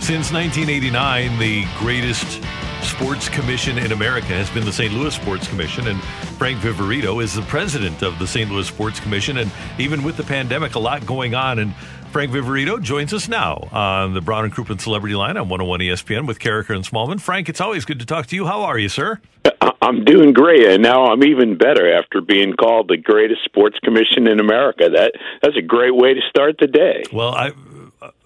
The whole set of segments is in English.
Since 1989, the greatest sports commission in America has been the St. Louis Sports Commission, and Frank Viverito is the president of the St. Louis Sports Commission. And even with the pandemic, a lot going on. And Frank Viverito joins us now on the Brown and Crouppen Celebrity Line on 101 ESPN with Karraker and Smallman. Frank, it's always good to talk to you. How are you, sir? I'm doing great, and now I'm even better after being called the greatest sports commission in America. That that's a great way to start the day. Well, I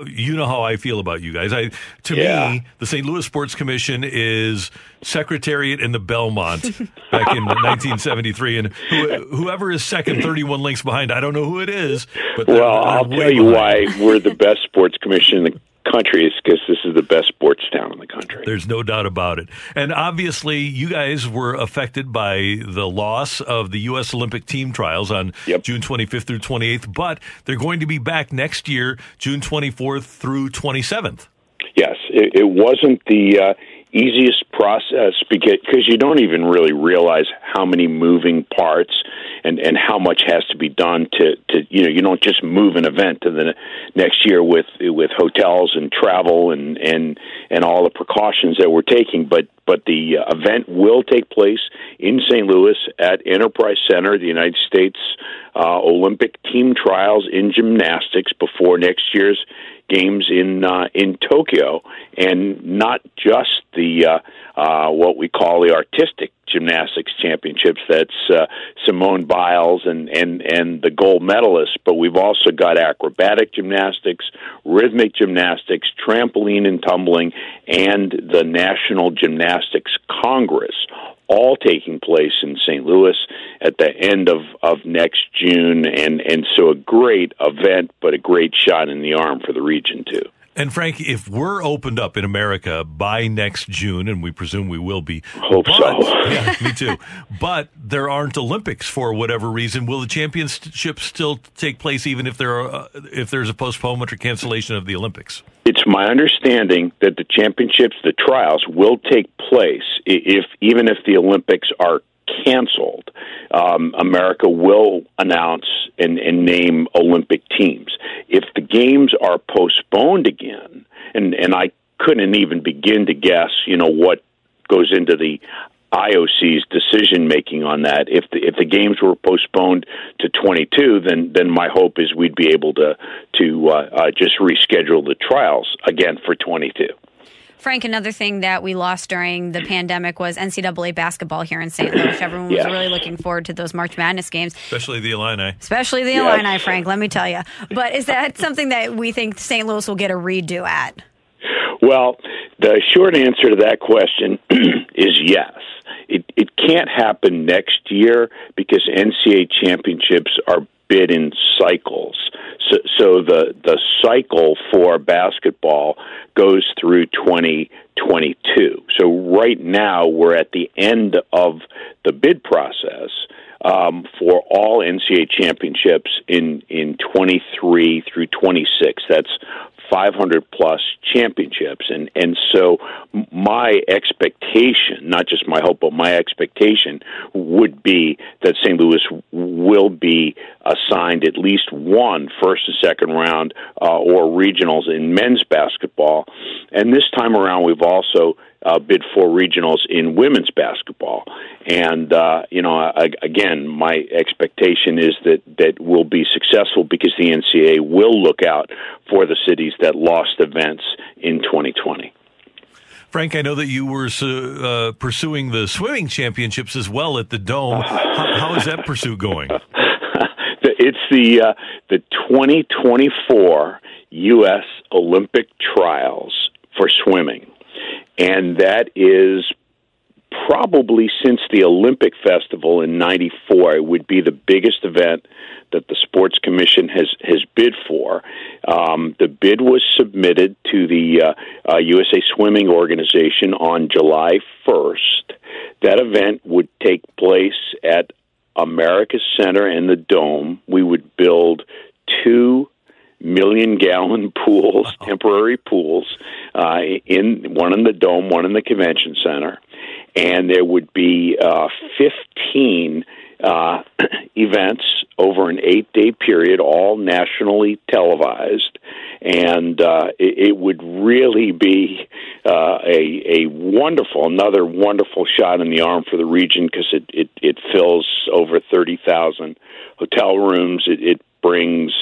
you know how I feel about you guys. I to yeah. me, the St. Louis Sports Commission is Secretariat in the Belmont back in 1973, and who, whoever is second, 31 links behind, I don't know who it is. But well, I'll tell you why we're the best sports commission in the country because this is the best sports town in the country. There's no doubt about it. And obviously, you guys were affected by the loss of the U.S. Olympic team trials on yep. June 25th through 28th, but they're going to be back next year, June 24th through 27th. Yes, it, it wasn't the. Uh, easiest process because you don't even really realize how many moving parts and and how much has to be done to to you know you don't just move an event to the next year with with hotels and travel and and and all the precautions that we're taking but but the uh, event will take place in St. Louis at Enterprise Center the United States uh, Olympic team trials in gymnastics before next year's games in uh, in Tokyo, and not just the uh, uh, what we call the artistic gymnastics championships. That's uh, Simone Biles and and and the gold medalists, but we've also got acrobatic gymnastics, rhythmic gymnastics, trampoline and tumbling, and the National Gymnastics Congress all taking place in St. Louis at the end of, of next June, and, and so a great event, but a great shot in the arm for the region, too. And Frank, if we're opened up in America by next June, and we presume we will be, hope but, so. yeah, me too. But there aren't Olympics for whatever reason. Will the championships still take place, even if there are, uh, if there's a postponement or cancellation of the Olympics? It's my understanding that the championships, the trials, will take place if even if the Olympics are canceled. Um, America will announce and, and name Olympic teams. If the games are postponed again, and and I couldn't even begin to guess, you know, what goes into the IOC's decision making on that. If the if the games were postponed to 22, then then my hope is we'd be able to to uh, uh, just reschedule the trials again for 22. Frank, another thing that we lost during the mm. pandemic was NCAA basketball here in St. Louis. Everyone was yes. really looking forward to those March Madness games, especially the Illini. Especially the yes. Illini, Frank. Let me tell you. But is that something that we think St. Louis will get a redo at? Well, the short answer to that question is yes. It it can't happen next year because NCAA championships are bid in cycles. So, so the the cycle for basketball goes through 2022. So right now we're at the end of the bid process um, for all NCAA championships in in 23 through 26. That's 500 plus championships and and so my expectation not just my hope but my expectation would be that St. Louis will be assigned at least one first and second round uh, or regionals in men's basketball and this time around we've also uh, bid for regionals in women's basketball. And uh, you know, I, again, my expectation is that that we'll be successful because the NCAA will look out for the cities that lost events in 2020. Frank, I know that you were uh, pursuing the swimming championships as well at the Dome. How, how is that pursuit going? it's the uh, the 2024 U.S. Olympic trials for swimming, and that is probably since the Olympic Festival in '94, it would be the biggest event that the Sports Commission has has bid for. Um, the bid was submitted to the uh, uh, USA Swimming Organization on July 1st. That event would take place at America Center and the Dome. We would build two million gallon pools, temporary pools, uh, in one in the dome, one in the convention center, and there would be uh, 15 uh, events over an eight day period, all nationally televised, and uh, it, it would really be uh, a a wonderful, another wonderful shot in the arm for the region because it, it it fills over thirty thousand hotel rooms. It, it brings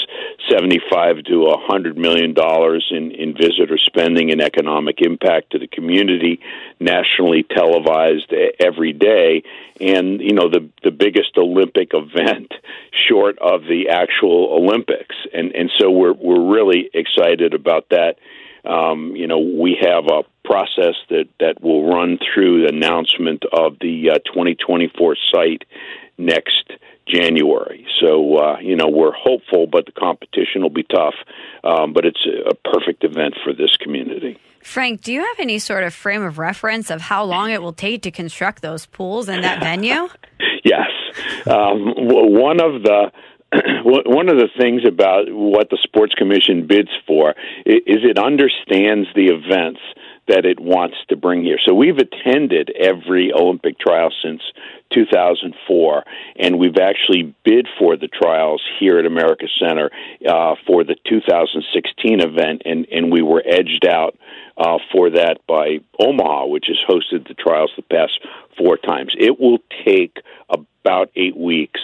75 to 100 million dollars in, in visitor spending and economic impact to the community nationally televised every day. And you know the the biggest olympic event short of the actual olympics. And and so we're we're really excited about that. Um, you know, we have a process that, that will run through the announcement of the uh, 2024 site next January. So, uh, you know, we're hopeful, but the competition will be tough. Um, but it's a, a perfect event for this community. Frank, do you have any sort of frame of reference of how long it will take to construct those pools in that venue? yes. Um, one of the one of the things about what the sports commission bids for is it understands the events that it wants to bring here. So we've attended every Olympic trial since 2004, and we've actually bid for the trials here at America Center uh, for the 2016 event, and, and we were edged out uh, for that by Omaha, which has hosted the trials the past four times. It will take about eight weeks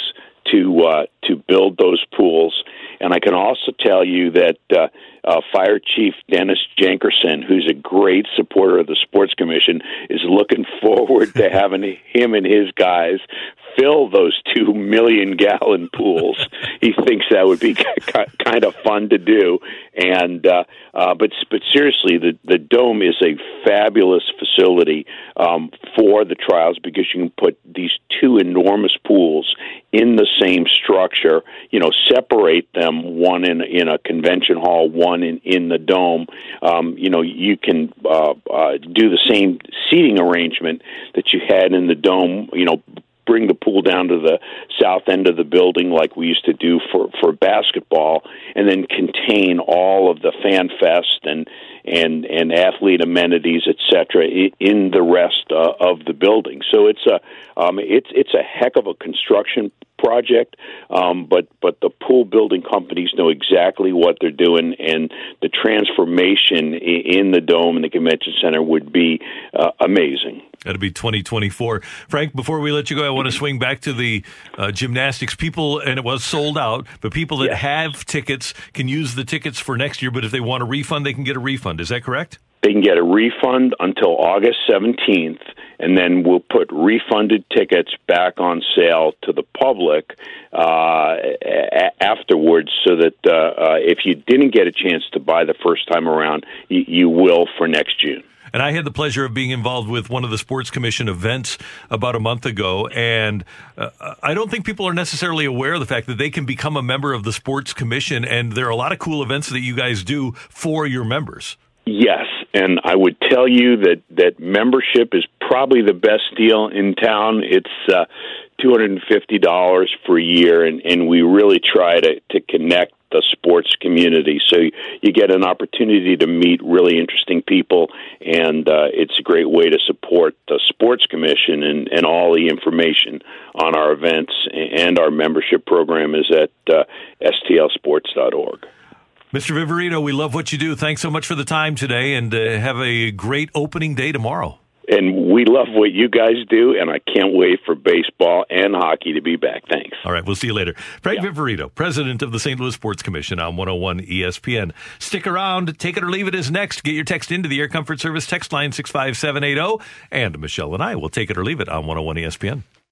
to uh, to build those pools. And I can also tell you that uh, uh, Fire Chief Dennis Jenkerson, who's a great supporter of the Sports Commission, is looking forward to having him and his guys fill those two million gallon pools. he thinks that would be kind of fun to do. And uh, uh, but but seriously, the the dome is a fabulous facility um, for the trials because you can put these two enormous pools in the same structure. You know, separate them one in in a convention hall, one in in the dome. Um, you know, you can uh, uh, do the same seating arrangement that you had in the dome. You know, bring the pool down to the south end of the building like we used to do for for basketball and then contain all of the fan fest and and and athlete amenities etc in the rest uh, of the building so it's a um, it's it's a heck of a construction project, um, but but the pool building companies know exactly what they're doing, and the transformation in the dome and the convention center would be uh, amazing. That'll be 2024. Frank, before we let you go, I want to swing back to the uh, gymnastics. People, and it was sold out, but people that have tickets can use the tickets for next year, but if they want a refund, they can get a refund. Is that correct? They can get a refund until August 17th, and then we'll put refunded tickets back on sale to the public uh, a- afterwards so that uh, uh, if you didn't get a chance to buy the first time around, you, you will for next June. And I had the pleasure of being involved with one of the Sports Commission events about a month ago. And uh, I don't think people are necessarily aware of the fact that they can become a member of the Sports Commission. And there are a lot of cool events that you guys do for your members. Yes, and I would tell you that that membership is probably the best deal in town. It's uh, two hundred and fifty dollars for a year, and and we really try to to connect the sports community. So you get an opportunity to meet really interesting people, and uh, it's a great way to support the sports commission. And, and all the information on our events and our membership program is at uh, stlsports.org. Mr. Viverito, we love what you do. Thanks so much for the time today, and uh, have a great opening day tomorrow. And we love what you guys do, and I can't wait for baseball and hockey to be back. Thanks. All right, we'll see you later. Frank yeah. Viverito, president of the St. Louis Sports Commission on 101 ESPN. Stick around. Take it or leave it is next. Get your text into the Air Comfort Service text line 65780, and Michelle and I will take it or leave it on 101 ESPN.